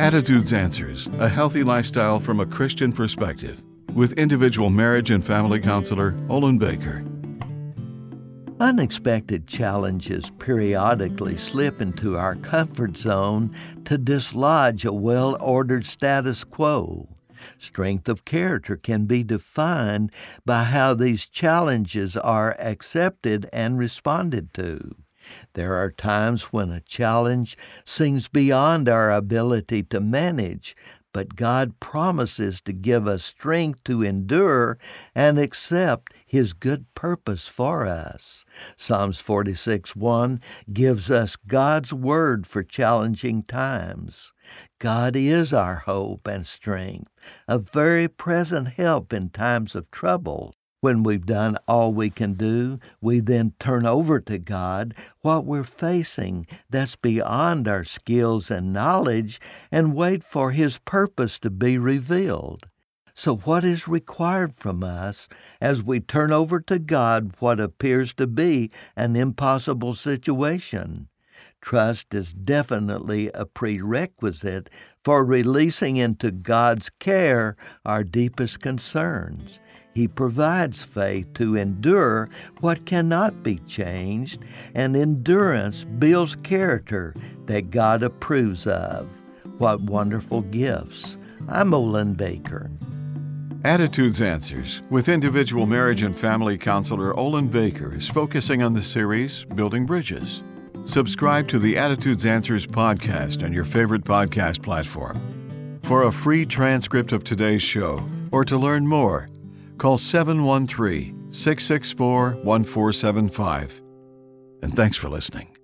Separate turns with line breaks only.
Attitudes Answers A Healthy Lifestyle from a Christian Perspective with individual marriage and family counselor Olin Baker.
Unexpected challenges periodically slip into our comfort zone to dislodge a well ordered status quo. Strength of character can be defined by how these challenges are accepted and responded to. There are times when a challenge seems beyond our ability to manage, but God promises to give us strength to endure and accept His good purpose for us. Psalms 46 1 gives us God's word for challenging times. God is our hope and strength, a very present help in times of trouble. When we've done all we can do, we then turn over to God what we're facing that's beyond our skills and knowledge and wait for His purpose to be revealed. So, what is required from us as we turn over to God what appears to be an impossible situation? Trust is definitely a prerequisite for releasing into God's care our deepest concerns. He provides faith to endure what cannot be changed, and endurance builds character that God approves of. What wonderful gifts! I'm Olin Baker.
Attitudes Answers with individual marriage and family counselor Olin Baker is focusing on the series Building Bridges. Subscribe to the Attitudes Answers podcast on your favorite podcast platform. For a free transcript of today's show or to learn more, Call 713 664 1475. And thanks for listening.